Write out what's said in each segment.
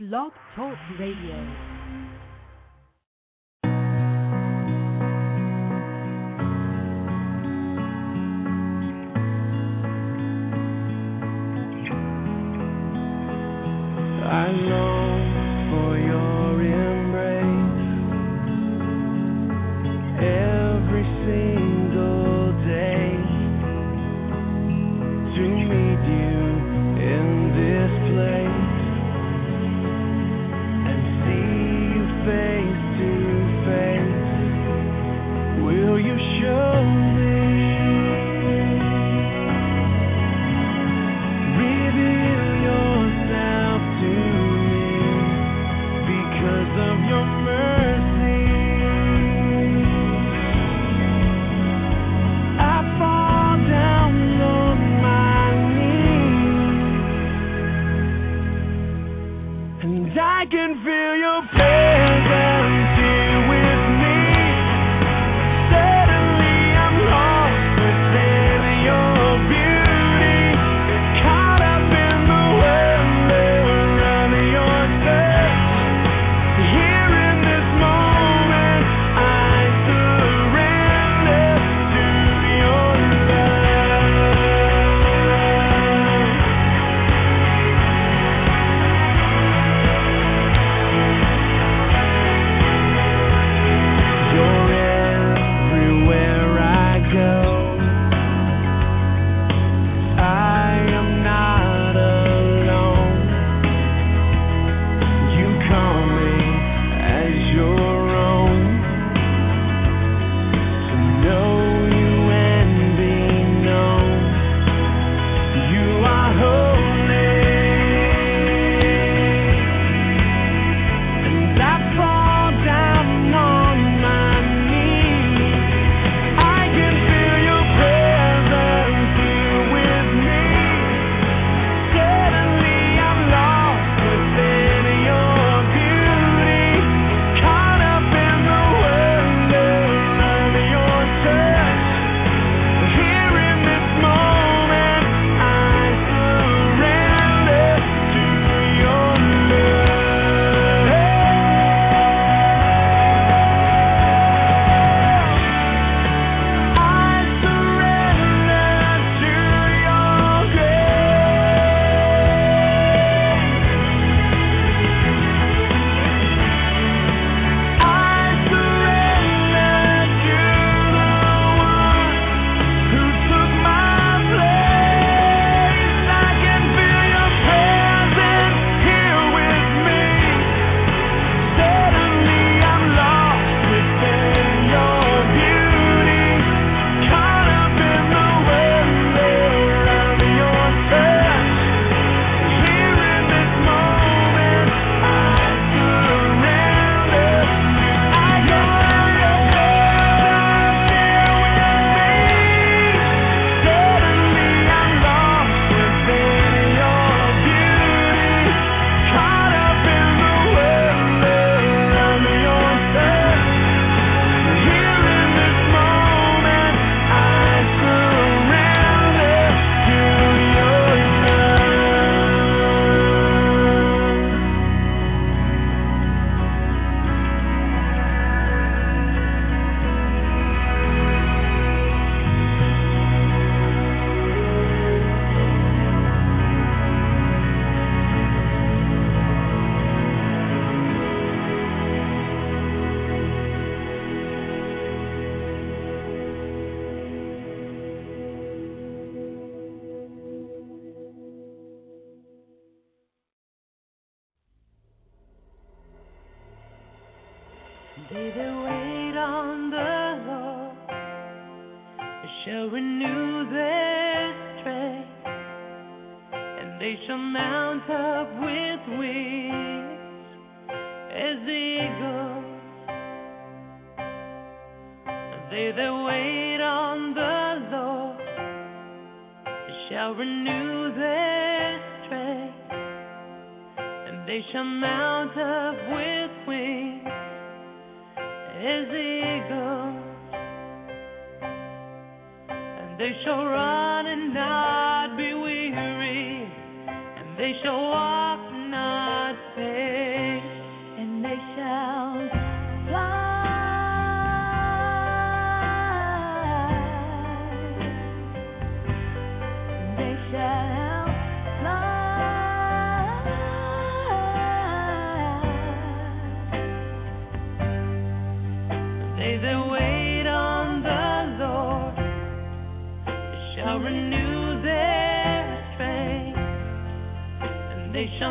Blog Talk Radio.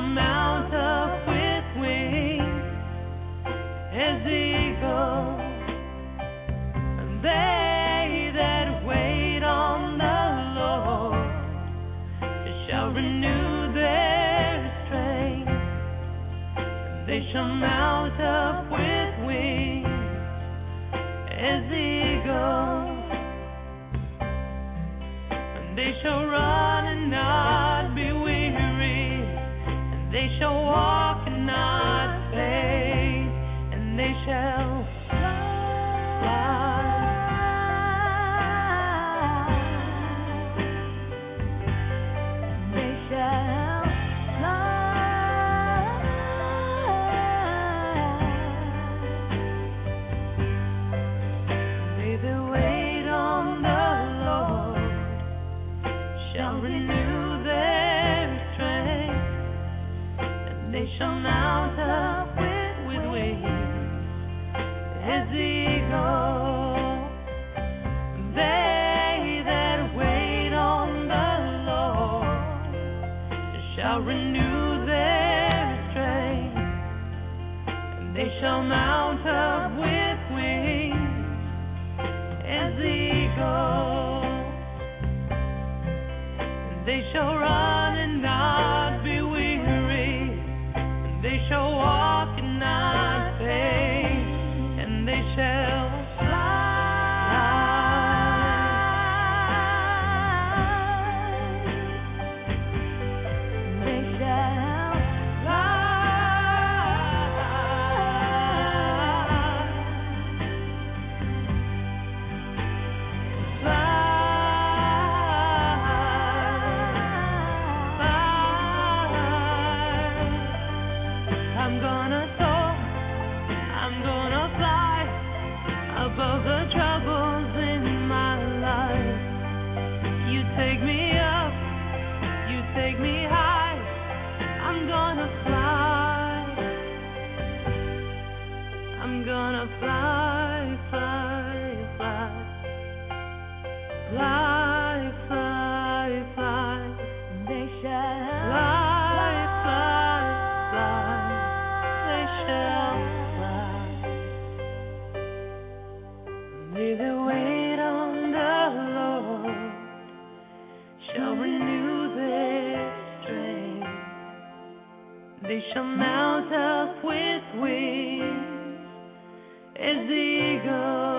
mount up with wings as eagles. And they that wait on the Lord shall renew their strength. They shall mount up with wings as eagles. And they shall rise. now. they shall mount up with wings as the eagle.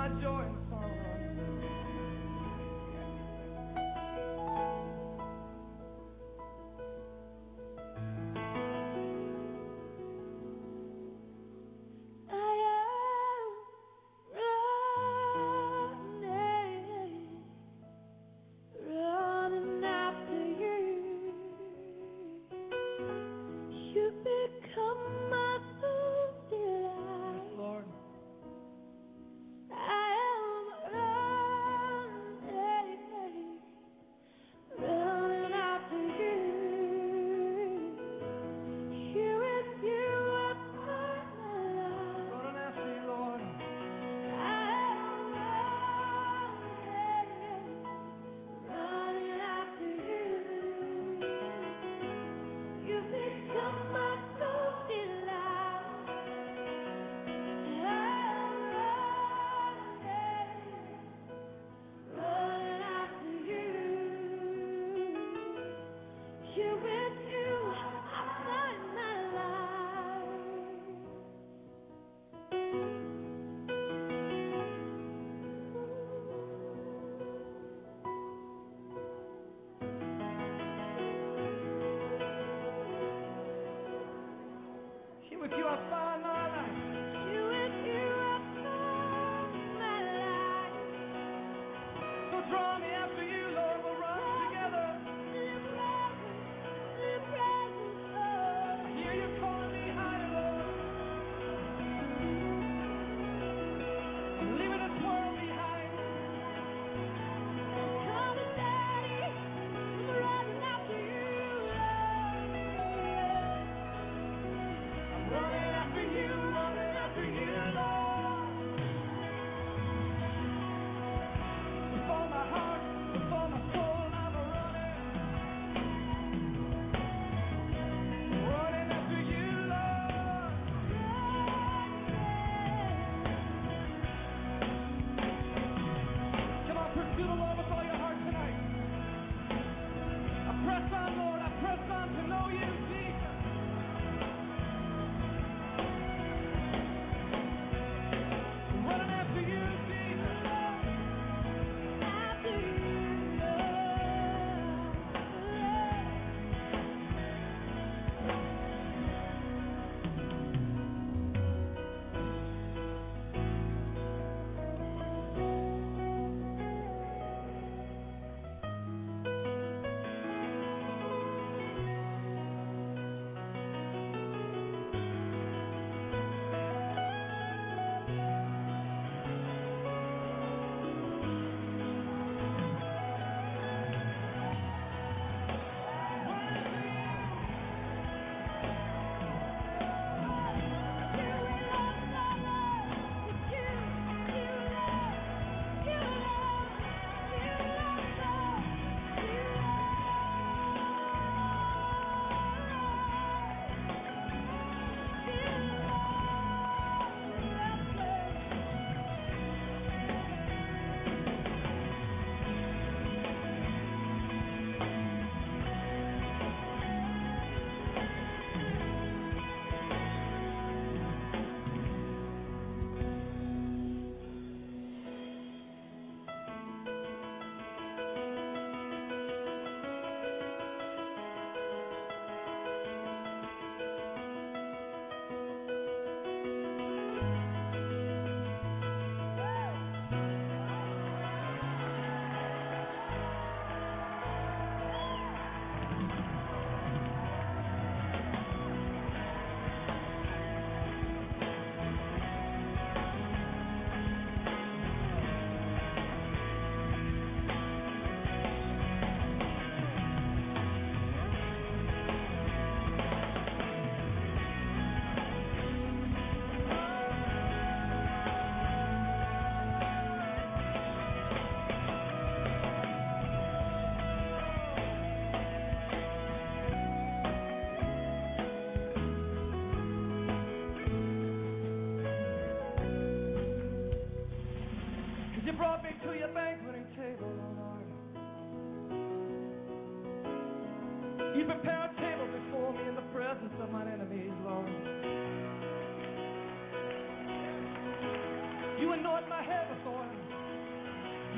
My joy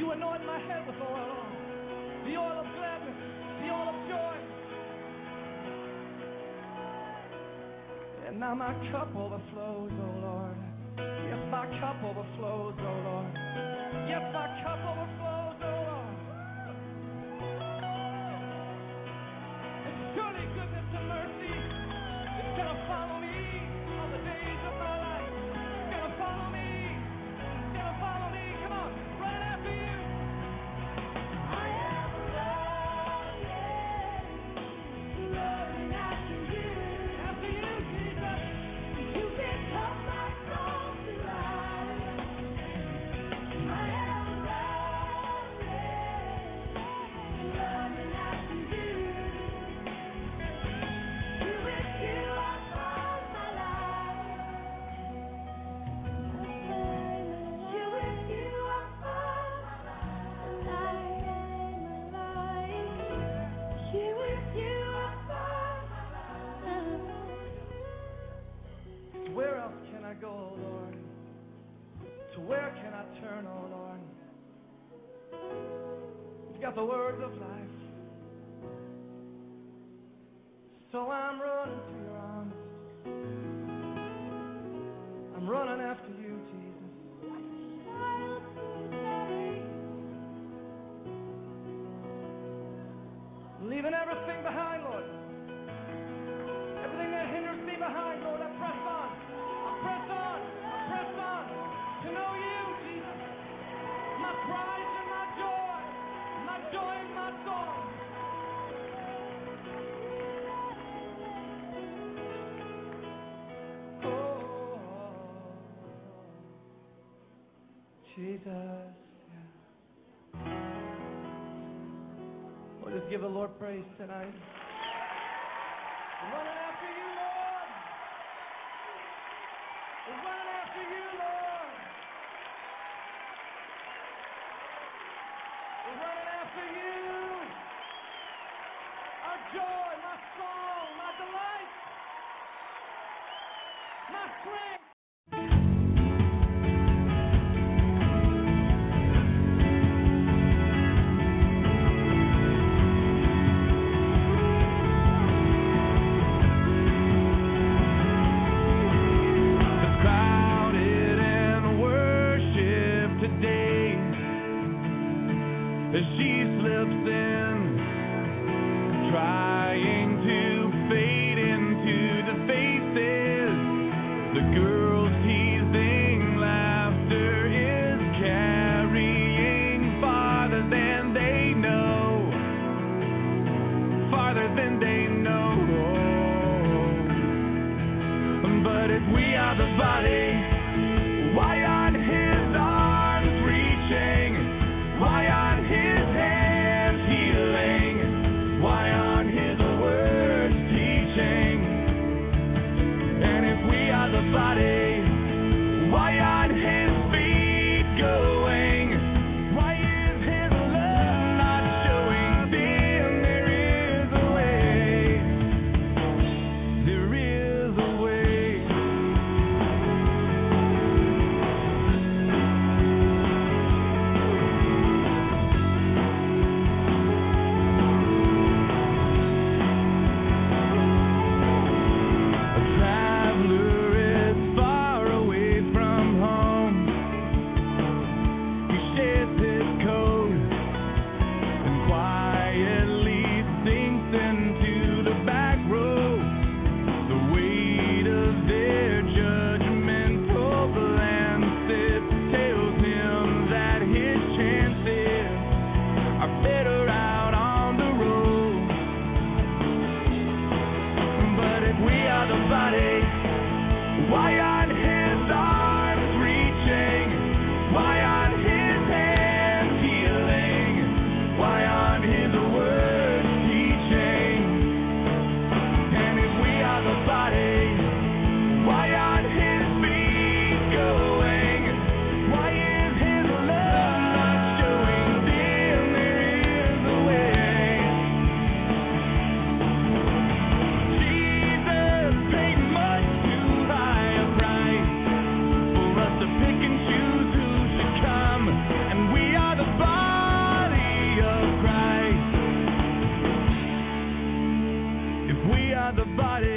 You anoint my head with oil, the oil of gladness, the oil of joy. And now my cup overflows, O oh Lord. Yes, my cup overflows, O oh Lord. Yes, my cup the words of Jesus. Yeah. Lord, just give the Lord praise tonight. We're running after you, Lord. We're running after you, Lord. We're running after you. Our joy, my song, my delight, my strength. the body.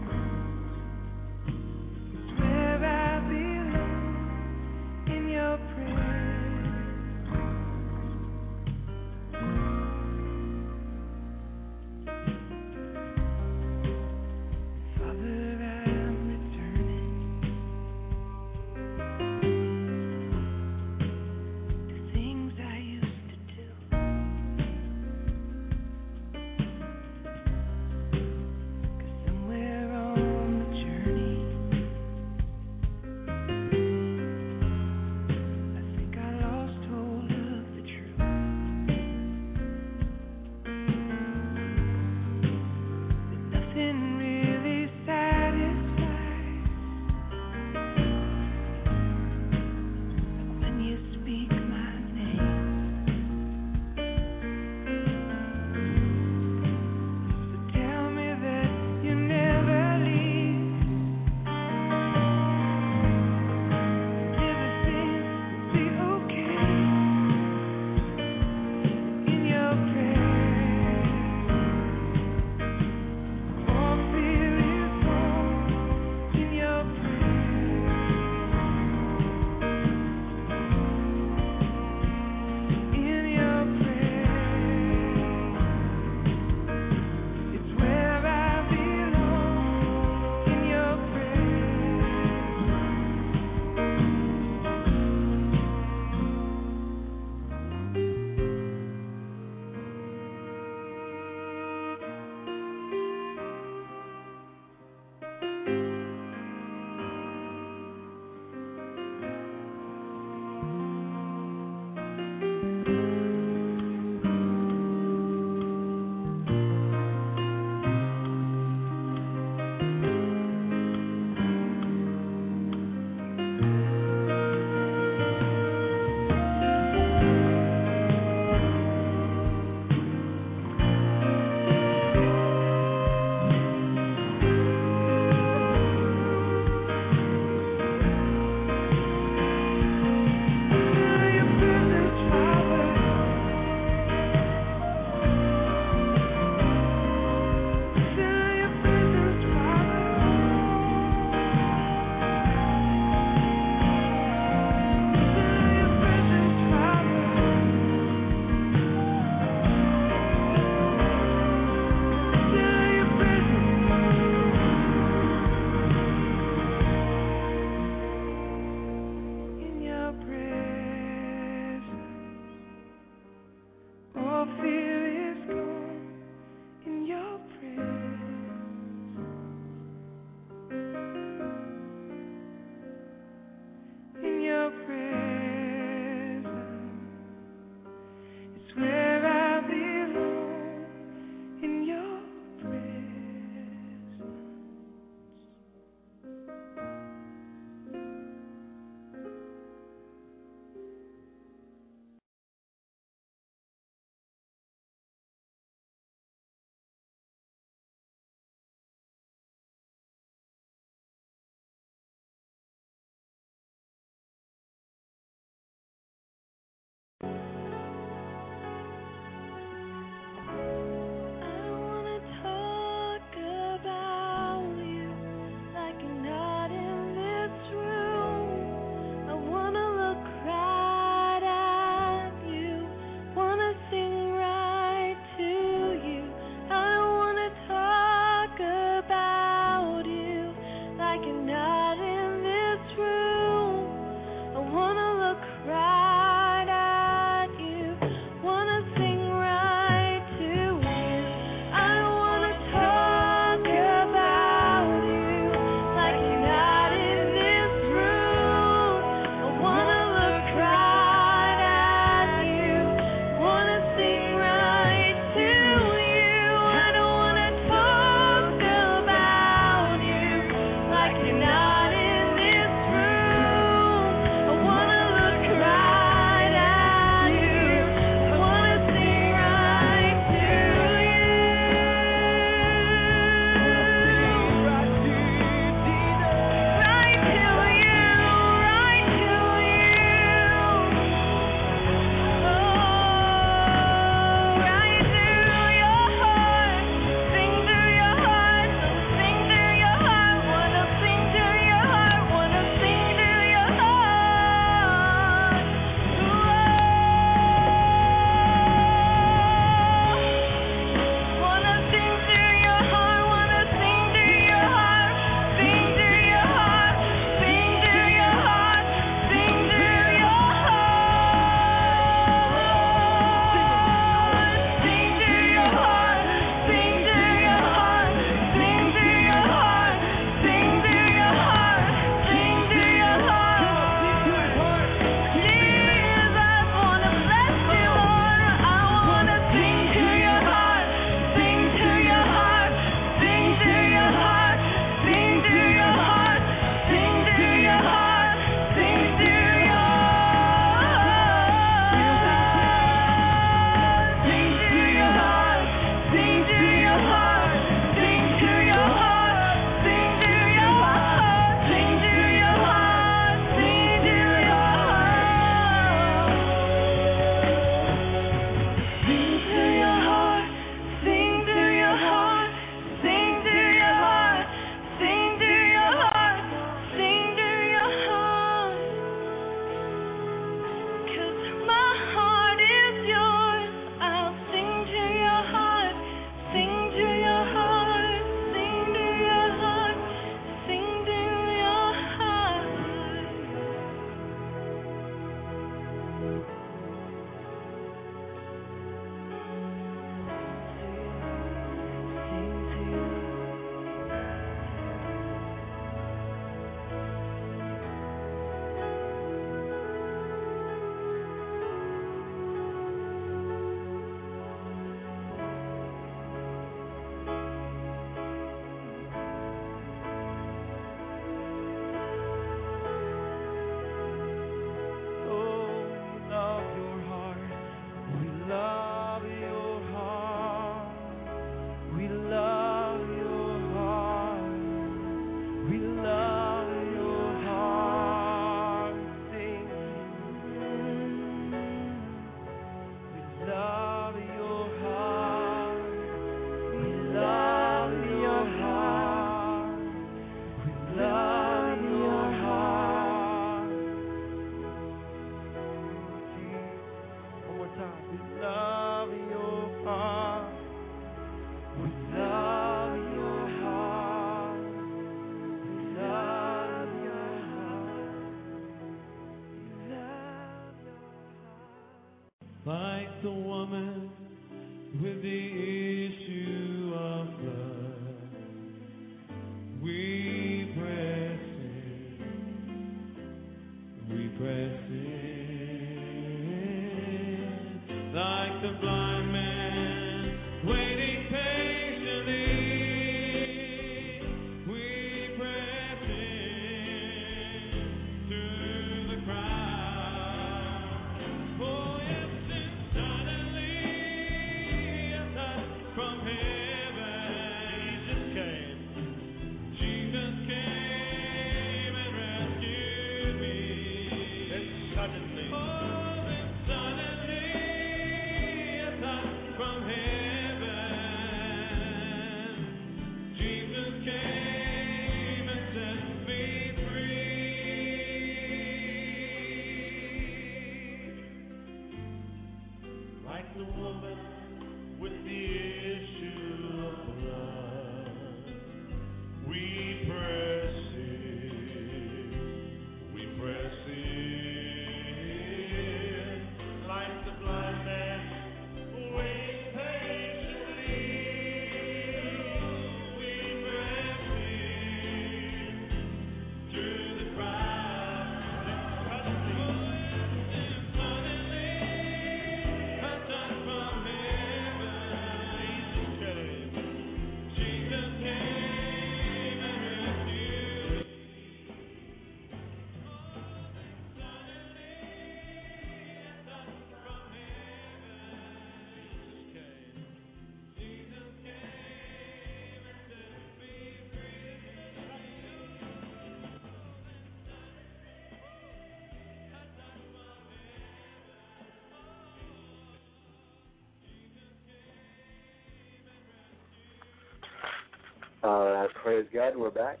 Right, praise God. We're back.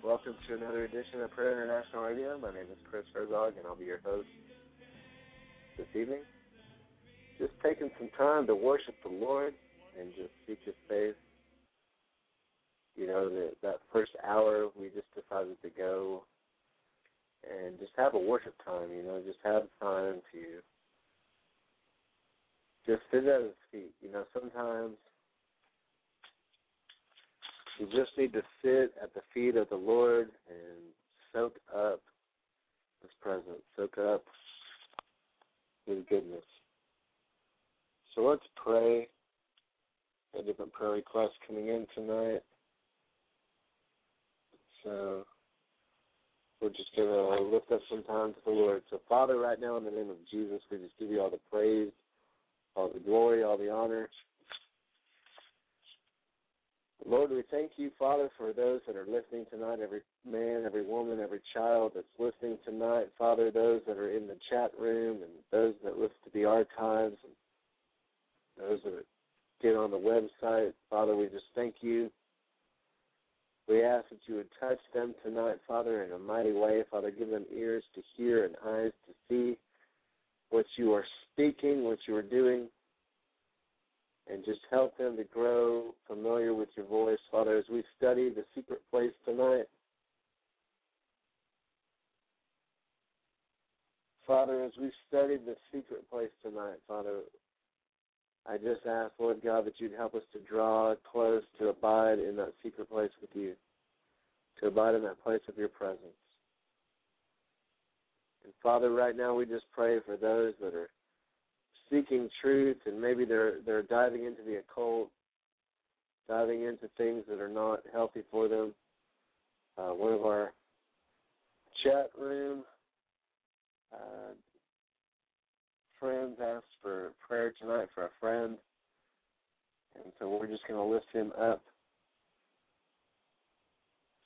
Welcome to another edition of Prayer International Radio. My name is Chris Herzog, and I'll be your host this evening. Just taking some time to worship the Lord and just seek His face. You know, that that first hour we just decided to go and just have a worship time. You know, just have time to just sit at His feet. You know, sometimes you just need to sit at the feet of the Lord and soak up His presence, soak up His goodness. So let's pray. A different prayer request coming in tonight. So we're just going to lift up some time to the Lord. So, Father, right now in the name of Jesus, we just give you all the praise, all the glory, all the honor. Lord, we thank you, Father, for those that are listening tonight, every man, every woman, every child that's listening tonight, Father, those that are in the chat room and those that listen to the archives and those that get on the website. Father, we just thank you. We ask that you would touch them tonight, Father, in a mighty way. Father, give them ears to hear and eyes to see what you are speaking, what you are doing and just help them to grow familiar with your voice, Father, as we study the secret place tonight. Father, as we study the secret place tonight, Father, I just ask, Lord God, that you'd help us to draw close, to abide in that secret place with you, to abide in that place of your presence. And Father, right now we just pray for those that are seeking truth and maybe they're they're diving into the occult, diving into things that are not healthy for them. Uh, one of our chat room uh, friends asked for prayer tonight for a friend, and so we're just going to lift him up.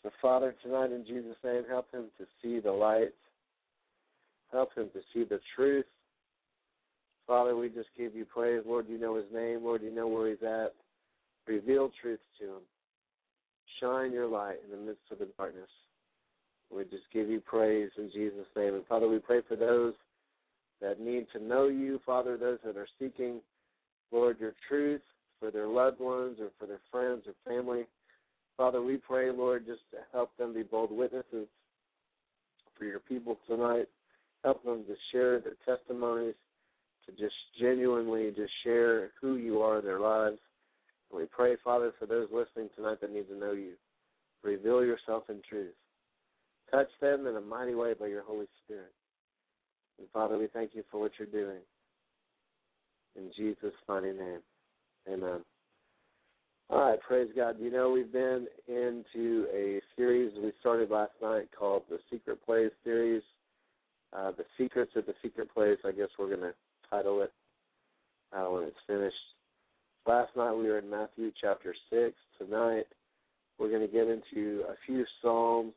So, Father, tonight in Jesus' name, help him to see the light, help him to see the truth. Father, we just give you praise. Lord, you know his name. Lord, you know where he's at. Reveal truth to him. Shine your light in the midst of the darkness. We just give you praise in Jesus' name. And Father, we pray for those that need to know you, Father, those that are seeking, Lord, your truth for their loved ones or for their friends or family. Father, we pray, Lord, just to help them be bold witnesses for your people tonight. Help them to share their testimonies, to just genuinely just share who you are in their lives. And we pray, Father, for those listening tonight that need to know you. Reveal yourself in truth. Touch them in a mighty way by your Holy Spirit. And Father, we thank you for what you're doing. In Jesus' mighty name. Amen. All right, praise God. You know, we've been into a series we started last night called the Secret Place series. Uh, the Secrets of the Secret Place, I guess we're going to title it uh, when it's finished. Last night we were in Matthew chapter 6. Tonight we're going to get into a few Psalms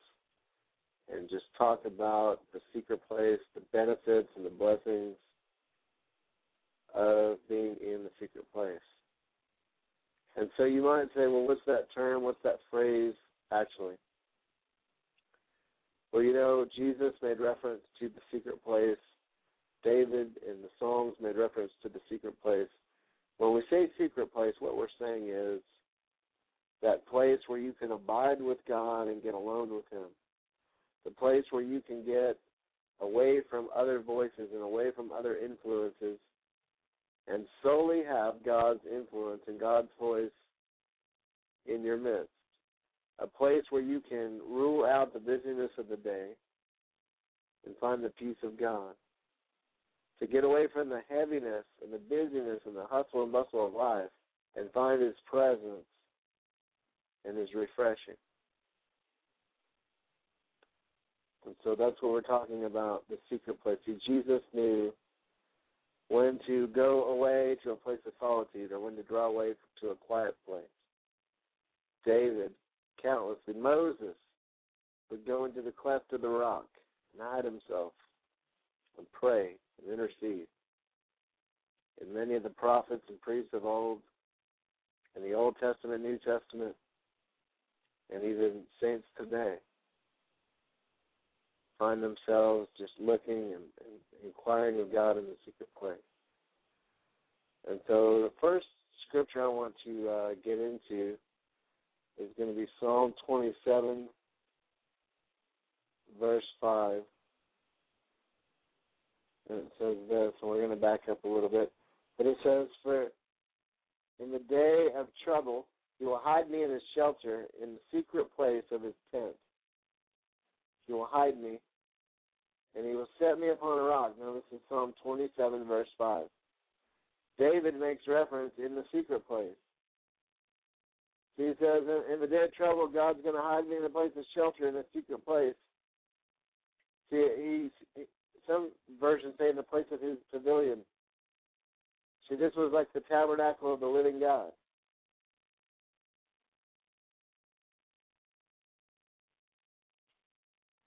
and just talk about the secret place, the benefits and the blessings of being in the secret place. And so you might say, well, what's that term? What's that phrase actually? Well, you know, Jesus made reference to the secret place. David in the Psalms made reference to the secret place. When we say secret place, what we're saying is that place where you can abide with God and get alone with Him. The place where you can get away from other voices and away from other influences and solely have God's influence and God's voice in your midst. A place where you can rule out the busyness of the day and find the peace of God. To get away from the heaviness and the busyness and the hustle and bustle of life and find His presence and His refreshing. And so that's what we're talking about, the secret place. See, Jesus knew when to go away to a place of solitude or when to draw away to a quiet place. David, countlessly, Moses would go into the cleft of the rock and hide himself and pray and intercede. And many of the prophets and priests of old, in the Old Testament, New Testament, and even saints today, find themselves just looking and, and inquiring of God in the secret place. And so the first scripture I want to uh, get into is going to be Psalm 27, verse 5. It says this, and we're going to back up a little bit. But it says, For in the day of trouble, he will hide me in his shelter in the secret place of his tent. He will hide me, and he will set me upon a rock. Now, this is Psalm 27, verse 5. David makes reference in the secret place. So he says, in the day of trouble, God's going to hide me in a place of shelter in a secret place. See, he's, some versions say in the place of his pavilion. See, this was like the tabernacle of the living God.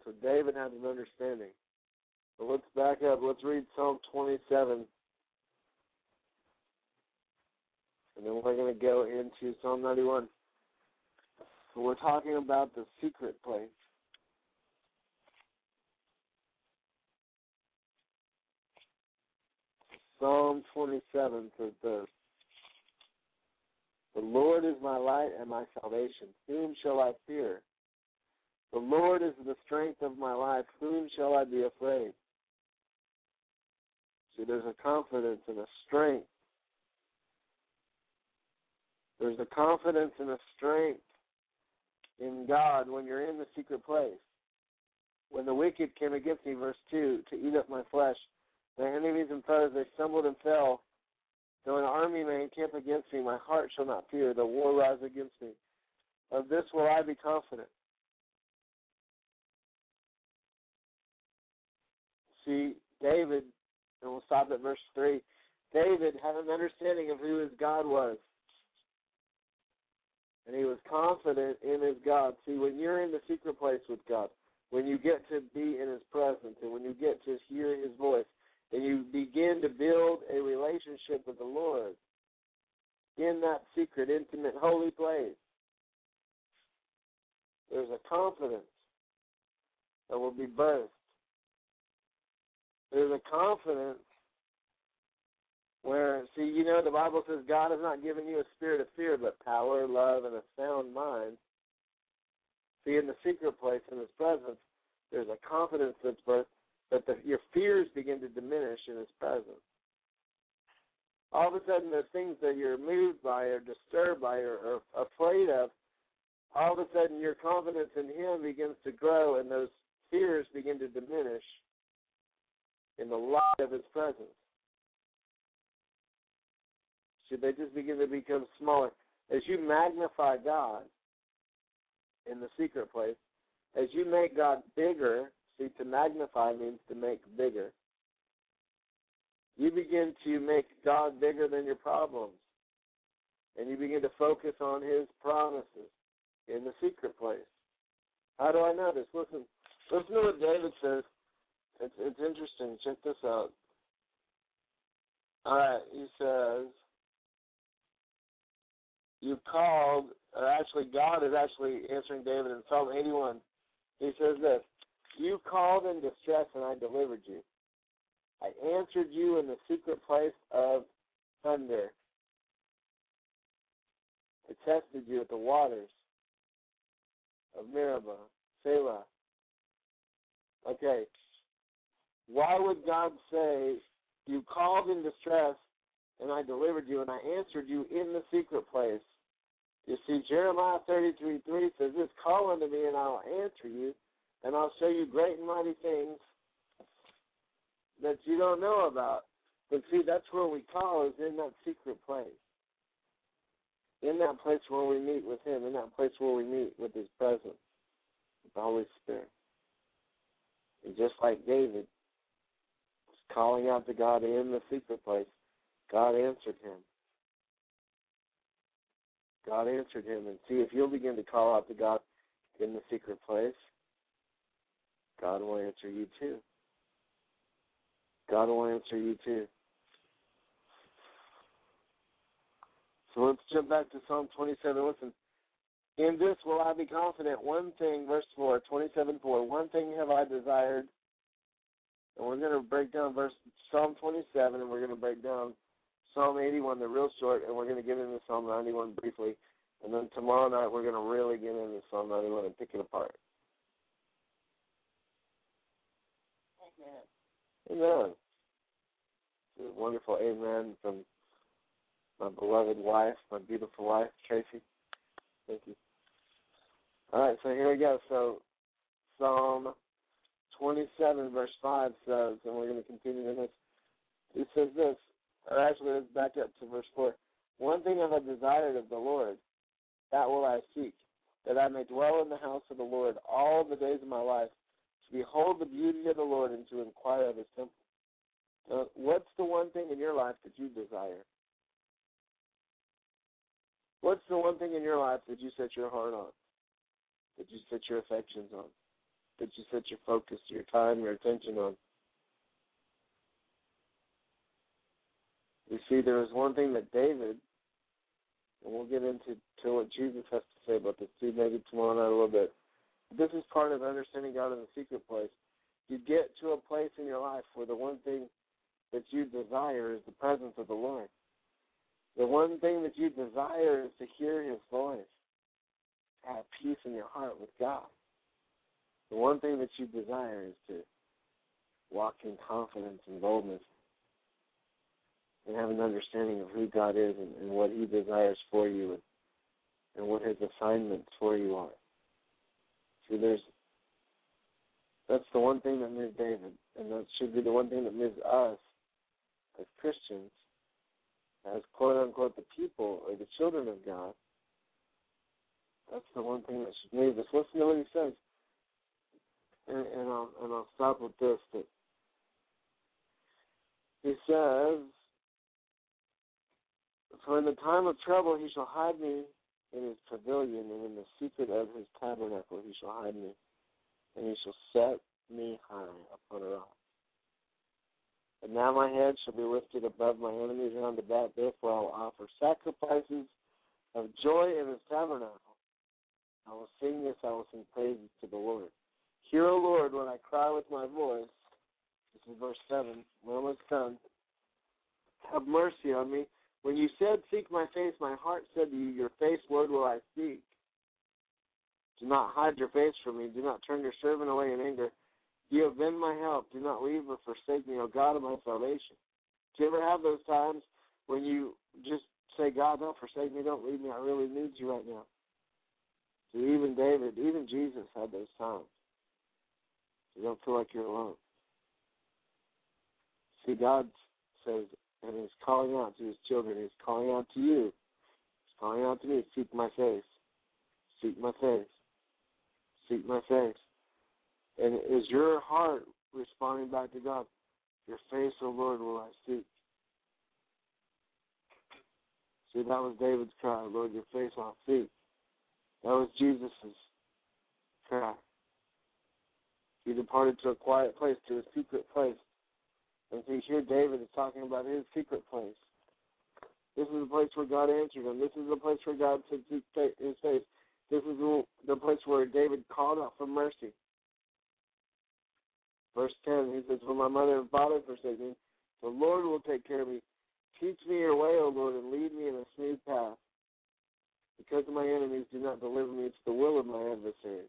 So David had an understanding. But let's back up. Let's read Psalm 27. And then we're going to go into Psalm 91. So we're talking about the secret place. Psalm 27 says this The Lord is my light and my salvation. Whom shall I fear? The Lord is the strength of my life. Whom shall I be afraid? See, there's a confidence and a strength. There's a confidence and a strength in God when you're in the secret place. When the wicked came against me, verse 2, to eat up my flesh, the enemies and foes, they stumbled and fell. Though an army may encamp against me, my heart shall not fear. The war rise against me. Of this will I be confident. See, David, and we'll stop at verse 3. David had an understanding of who his God was. And he was confident in his God. See, when you're in the secret place with God, when you get to be in his presence, and when you get to hear his voice, and you begin to build a relationship with the Lord in that secret, intimate, holy place, there's a confidence that will be birthed. There's a confidence where, see, you know, the Bible says God has not given you a spirit of fear, but power, love, and a sound mind. See, in the secret place, in His presence, there's a confidence that's birthed But the, your fears begin to diminish in His presence. All of a sudden, the things that you're moved by, or disturbed by, or, or afraid of, all of a sudden your confidence in Him begins to grow, and those fears begin to diminish in the light of His presence. Should they just begin to become smaller? As you magnify God in the secret place, as you make God bigger, see, to magnify means to make bigger. You begin to make God bigger than your problems. And you begin to focus on His promises in the secret place. How do I know this? Listen, listen to what David says. It's it's interesting. Check this out. All right, he says, "You called." Or actually, God is actually answering David in Psalm 81. He says this: "You called in distress, and I delivered you. I answered you in the secret place of thunder. I tested you at the waters of Meribah, Selah. Okay. Why would God say, You called in distress, and I delivered you, and I answered you in the secret place? You see, Jeremiah 33 3 says this Call unto me, and I will answer you, and I'll show you great and mighty things that you don't know about. But see, that's where we call is in that secret place. In that place where we meet with Him, in that place where we meet with His presence, the Holy Spirit. And just like David was calling out to God in the secret place, God answered him. God answered him. And see, if you'll begin to call out to God in the secret place, God will answer you too. God will answer you too. So let's jump back to Psalm 27. Listen, in this will I be confident. One thing, verse 4, 27 4. One thing have I desired. And we're going to break down verse Psalm 27, and we're going to break down Psalm 81, the real short, and we're going to get into Psalm 91 briefly. And then tomorrow night, we're going to really get into Psalm 91 and pick it apart. Amen. A wonderful amen from my beloved wife, my beautiful wife, Tracy. Thank you. All right, so here we go. So Psalm 27, verse 5 says, and we're going to continue in this. It says this, or actually, let's back up to verse 4. One thing I have I desired of the Lord, that will I seek, that I may dwell in the house of the Lord all the days of my life, to behold the beauty of the Lord and to inquire of his temple. What's the one thing in your life that you desire? What's the one thing in your life that you set your heart on? That you set your affections on? That you set your focus, your time, your attention on? You see, there was one thing that David, and we'll get into to what Jesus has to say about this too, maybe tomorrow night a little bit. This is part of understanding God in the secret place. You get to a place in your life where the one thing that you desire is the presence of the Lord. The one thing that you desire is to hear His voice, have peace in your heart with God. The one thing that you desire is to walk in confidence and boldness and have an understanding of who God is and, and what He desires for you and, and what His assignments for you are. See, there's that's the one thing that moves David, and that should be the one thing that moves us as Christians, as quote unquote the people or the children of God. That's the one thing that should move us. Listen to what he says, and, and I'll and I'll stop with this. He says, "For in the time of trouble he shall hide me in his pavilion, and in the secret of his tabernacle he shall hide me, and he shall set me high upon a rock." And now my head shall be lifted above my enemies round about. Therefore I will offer sacrifices of joy in his tabernacle. I will sing this, I will sing praises to the Lord. Hear, O Lord, when I cry with my voice. This is verse 7. We're almost done. Have mercy on me. When you said, Seek my face, my heart said to you, Your face, Lord, will I seek. Do not hide your face from me. Do not turn your servant away in anger. You have been my help. Do not leave or forsake me, O God of my salvation. Do you ever have those times when you just say, God, don't forsake me, don't leave me, I really need you right now? So even David, even Jesus had those times. You don't feel like you're alone. See, God says, and He's calling out to His children. He's calling out to you. He's calling out to me. Seek my face. Seek my face. Seek my face. And is your heart responding back to God? Your face, O Lord, will I seek. See, that was David's cry. Lord, your face I'll seek. That was Jesus' cry. He departed to a quiet place, to a secret place. And see, here David is talking about his secret place. This is the place where God answered him. This is the place where God seek his face. This is the place where David called out for mercy. Verse 10, he says, When my mother and father forsake me, the Lord will take care of me. Teach me your way, O Lord, and lead me in a smooth path. Because my enemies do not deliver me to the will of my adversaries.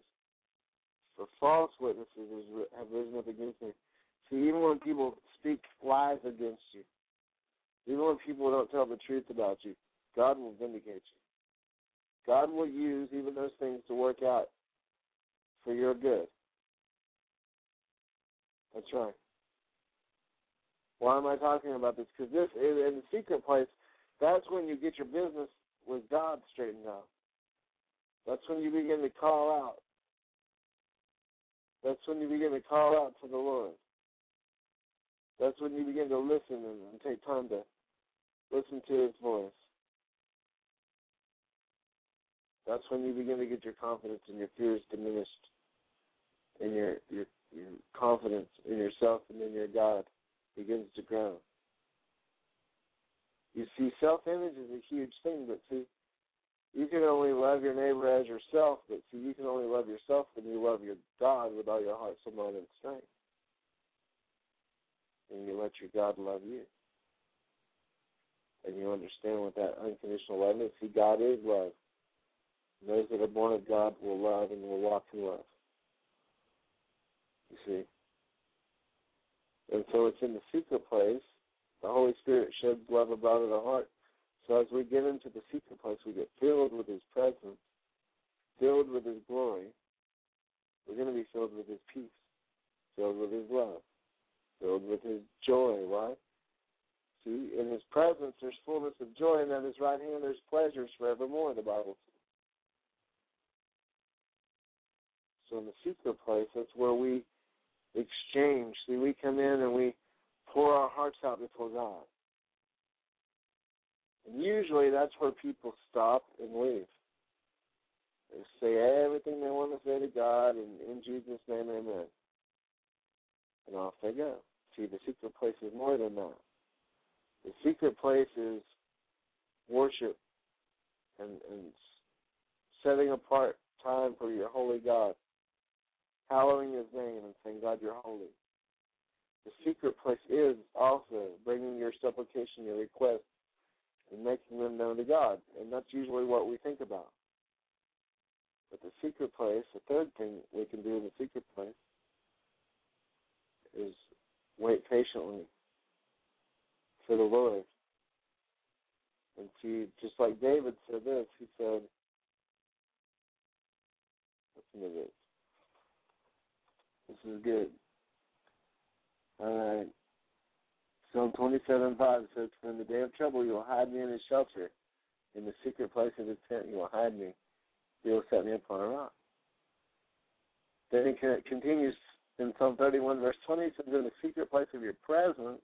For false witnesses have risen up against me. See, even when people speak lies against you, even when people don't tell the truth about you, God will vindicate you. God will use even those things to work out for your good. That's right. Why am I talking about this? Because this is in the secret place. That's when you get your business with God straightened out. That's when you begin to call out. That's when you begin to call out to the Lord. That's when you begin to listen and, and take time to listen to His voice. That's when you begin to get your confidence and your fears diminished, and your your your confidence in yourself and in your God begins to grow. You see, self image is a huge thing, but see, you can only love your neighbor as yourself, but see, you can only love yourself when you love your God with all your heart, soul, mind, and strength. And you let your God love you. And you understand what that unconditional love is. See, God is love. And those that are born of God will love and will walk in love. You see? And so it's in the secret place. The Holy Spirit sheds love abroad in heart. So as we get into the secret place, we get filled with His presence, filled with His glory. We're going to be filled with His peace, filled with His love, filled with His joy. Why? See, in His presence there's fullness of joy, and at His right hand there's pleasures forevermore, the Bible says. So in the secret place, that's where we exchange. See, we come in and we pour our hearts out before God. And usually that's where people stop and leave. They say everything they want to say to God, and in Jesus' name, amen. And off they go. See, the secret place is more than that. The secret place is worship and, and setting apart time for your holy God, hallowing His name and saying, God, you're holy. The secret place is also bringing your supplication, your request, and making them known to God. And that's usually what we think about. But the secret place, the third thing we can do in the secret place is wait patiently for the Lord. And see, just like David said this, he said, listen to this. This is good. All right. Psalm 27 5 says, For in the day of trouble you will hide me in his shelter. In the secret place of his tent you will hide me. He will set me upon a rock. Then it continues in Psalm 31, verse 20, it says, In the secret place of your presence,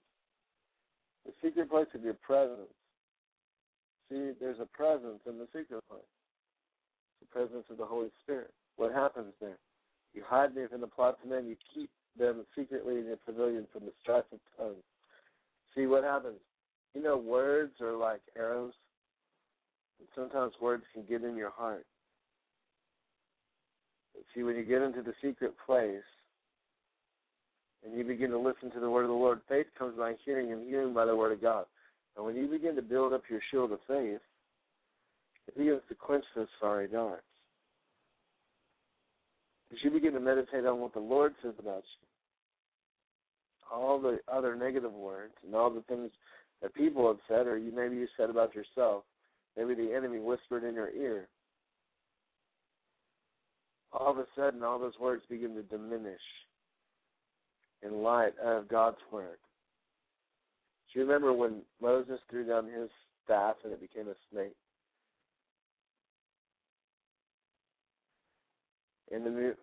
the secret place of your presence. See, there's a presence in the secret place. The presence of the Holy Spirit. What happens there? You hide me from the plots of men. You keep them secretly in your pavilion from the strife of tongues. See what happens? You know, words are like arrows. And sometimes words can get in your heart. See, when you get into the secret place and you begin to listen to the word of the Lord, faith comes by hearing and hearing by the word of God. And when you begin to build up your shield of faith, it begins to quench those fiery darts. As you begin to meditate on what the Lord says about you, all the other negative words and all the things that people have said, or you maybe you said about yourself. Maybe the enemy whispered in your ear. All of a sudden, all those words begin to diminish in light of God's word. Do you remember when Moses threw down his staff and it became a snake? And the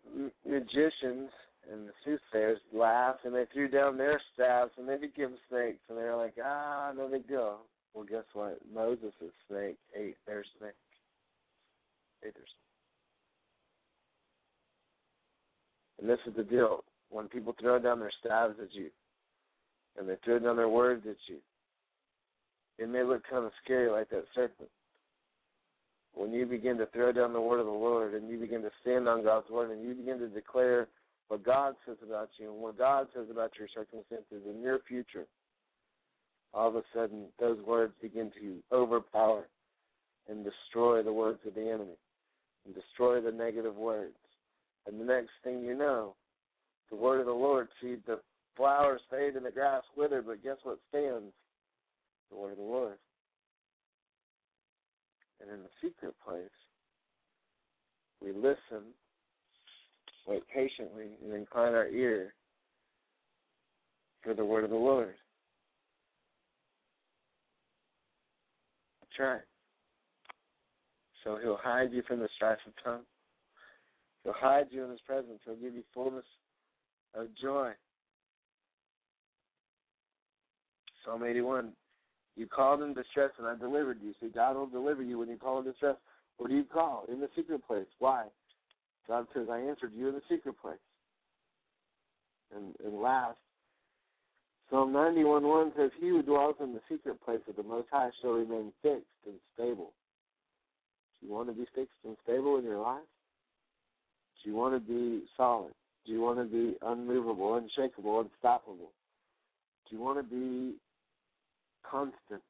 magicians and the soothsayers laughed and they threw down their staffs and they became snakes and they were like, ah, no big deal. Well, guess what? Moses' snake ate their snake. Ate their snake. And this is the deal. When people throw down their staves at you and they throw down their words at you, it may look kind of scary like that serpent. When you begin to throw down the word of the Lord and you begin to stand on God's word and you begin to declare what God says about you and what God says about your circumstances and your future, all of a sudden those words begin to overpower and destroy the words of the enemy and destroy the negative words. And the next thing you know, the word of the Lord, see, the flowers fade and the grass wither, but guess what stands? The word of the Lord. And in the secret place, we listen, wait patiently, and incline our ear for the word of the Lord. That's right. So he'll hide you from the strife of tongue. He'll hide you in his presence. He'll give you fullness of joy. Psalm 81. You called in distress and I delivered you. See, God will deliver you when you call in distress. What do you call? In the secret place. Why? God says, I answered you in the secret place. And, and last, Psalm 91 1 says, He who dwells in the secret place of the Most High shall remain fixed and stable. Do you want to be fixed and stable in your life? Do you want to be solid? Do you want to be unmovable, unshakable, unstoppable? Do you want to be constant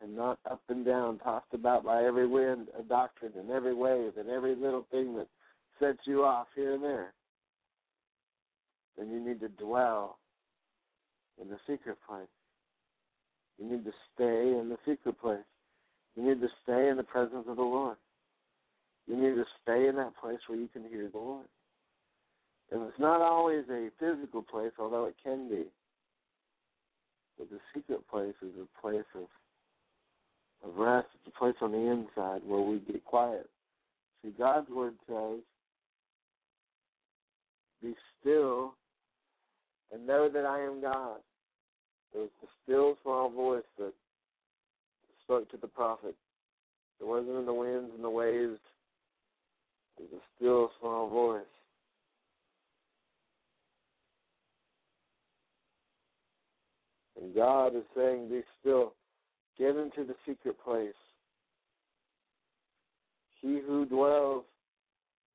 and not up and down, tossed about by every wind of doctrine and every wave and every little thing that sets you off here and there? Then you need to dwell in the secret place. You need to stay in the secret place. You need to stay in the presence of the Lord. You need to stay in that place where you can hear the Lord. And it's not always a physical place, although it can be. But the secret place is a place of of rest. It's a place on the inside where we get quiet. See, God's word says, "Be still and know that I am God." It was the still small voice that spoke to the prophet. It wasn't in the winds and the waves. It was a still small voice. And God is saying, Be still. Get into the secret place. He who dwells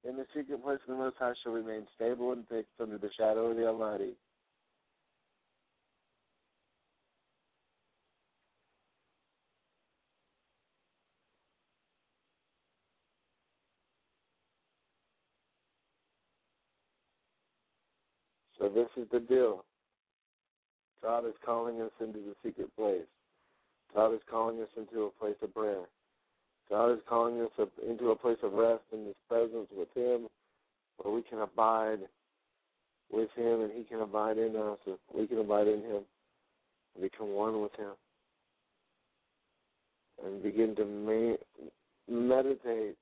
in the secret place of the Most High shall remain stable and fixed under the shadow of the Almighty. So this is the deal. God is calling us into the secret place. God is calling us into a place of prayer. God is calling us into a place of rest in His presence with Him, where we can abide with Him and He can abide in us, and we can abide in Him and become one with Him. And begin to ma- meditate.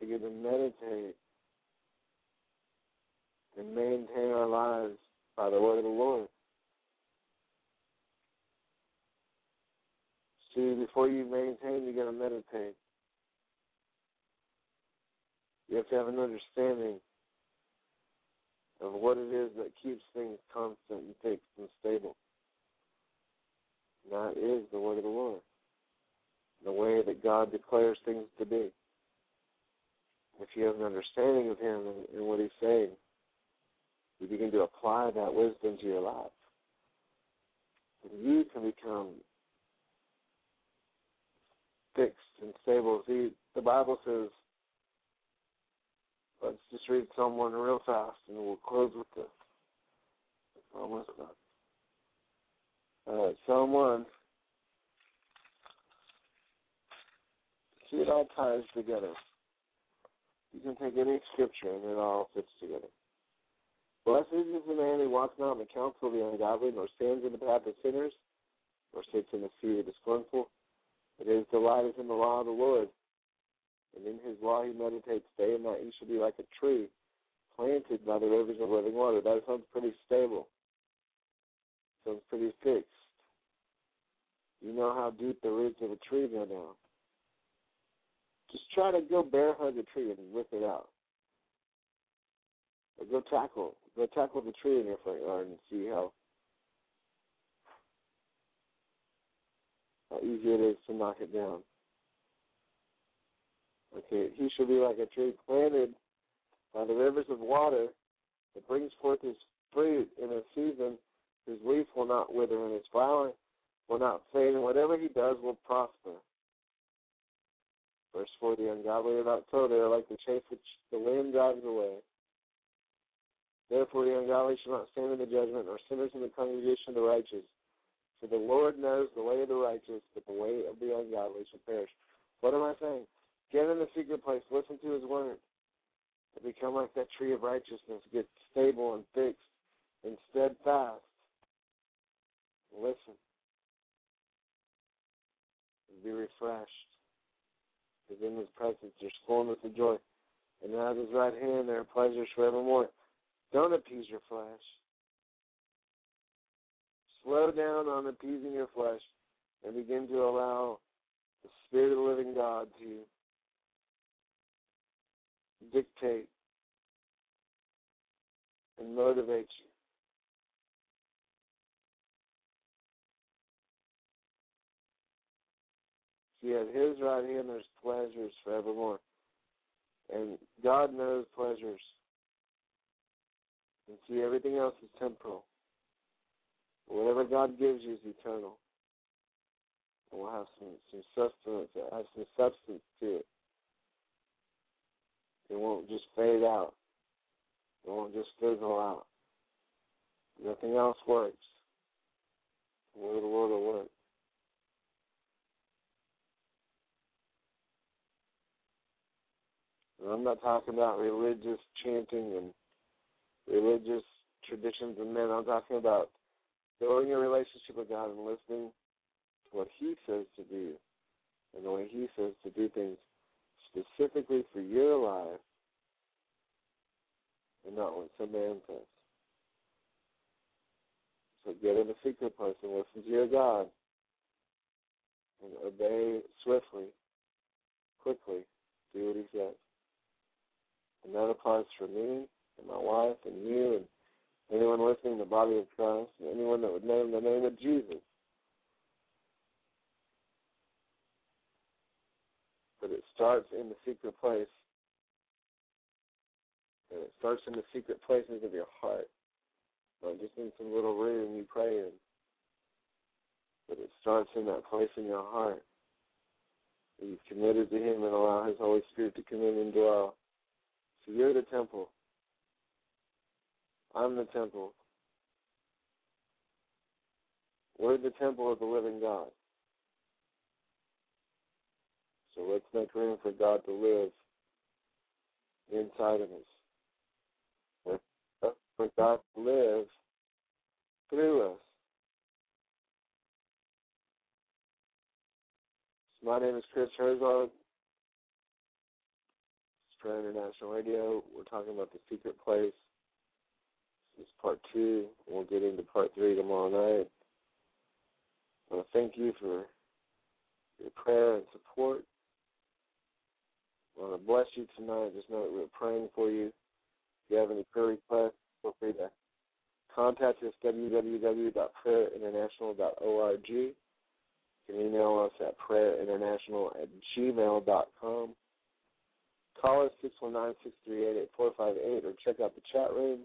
Begin to meditate and maintain our lives by the word of the Lord. See, before you maintain, you got to meditate. You have to have an understanding of what it is that keeps things constant and fixed them stable. And that is the word of the Lord, the way that God declares things to be. If you have an understanding of Him and, and what He's saying, you begin to apply that wisdom to your life. And you can become fixed and stable. See, the Bible says Let's just read Psalm 1 real fast and we'll close with this. Almost done. All right, Psalm 1. See, it all ties together. You can take any scripture and it all fits together. Blessed is the man who walks not in the counsel of the ungodly, nor stands in the path of sinners, nor sits in the seat of the scornful. But his delight is in the law of the Lord, and in his law he meditates day and night. He shall be like a tree planted by the rivers of living water. That sounds pretty stable. Sounds pretty fixed. You know how deep the roots of a tree go down. Just try to go bear hug a tree and rip it out. Or go tackle. Go tackle the tree in your front yard and see how how easy it is to knock it down. Okay, he shall be like a tree planted by the rivers of water that brings forth his fruit in a season, his leaf will not wither, and his flower will not fade, and whatever he does will prosper. Verse 4 The ungodly are not so, they are like the chaff which the wind drives away. Therefore the ungodly shall not stand in the judgment, nor sinners in the congregation of the righteous. For the Lord knows the way of the righteous, but the way of the ungodly shall perish. What am I saying? Get in the secret place, listen to his word, and become like that tree of righteousness. Get stable and fixed and steadfast. Listen. And be refreshed. Because in his presence there's fullness of joy. And at his right hand there are pleasures forevermore. Don't appease your flesh. Slow down on appeasing your flesh and begin to allow the Spirit of the living God to dictate and motivate you. See, at His right hand there's pleasures forevermore. And God knows pleasures. And see, everything else is temporal. Whatever God gives you is eternal. And we'll have some, some sustenance, have some substance to it. It won't just fade out. It won't just fizzle out. Nothing else works. The word of the Lord will work. And I'm not talking about religious chanting and religious traditions and men. I'm talking about building a relationship with God and listening to what He says to do and the way He says to do things specifically for your life and not what some man says. So get in the secret place and listen to your God and obey swiftly, quickly, do what He says. And that applies for me and my wife and you and anyone listening in the body of Christ and anyone that would name the name of Jesus. But it starts in the secret place. And it starts in the secret places of your heart. Not just in some little room you pray in. But it starts in that place in your heart. You've committed to Him and allow His Holy Spirit to come in and dwell. So you're the temple. I'm the temple. We're the temple of the living God. So let's make room for God to live inside of us. For God to live through us. So my name is Chris Herzog. It's International Radio. We're talking about the secret place. This is part two. We'll get into part three tomorrow night. I want to thank you for your prayer and support. I want to bless you tonight. Just know that we're praying for you. If you have any prayer requests, feel free to contact us at www.prayerinternational.org. You can email us at prayerinternational at gmail.com. Call us 619-638-8458 or check out the chat room.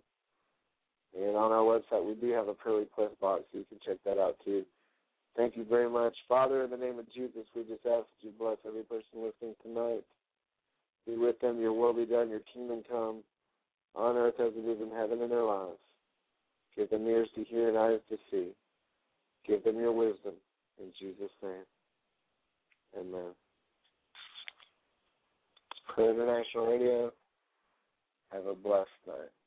And on our website, we do have a prayer request box, so you can check that out too. Thank you very much. Father, in the name of Jesus, we just ask that you bless every person listening tonight. Be with them. Your will be done. Your kingdom come on earth as it is in heaven in their lives. Give them ears to hear and eyes to see. Give them your wisdom. In Jesus' name. Amen. Prayer International Radio. Have a blessed night.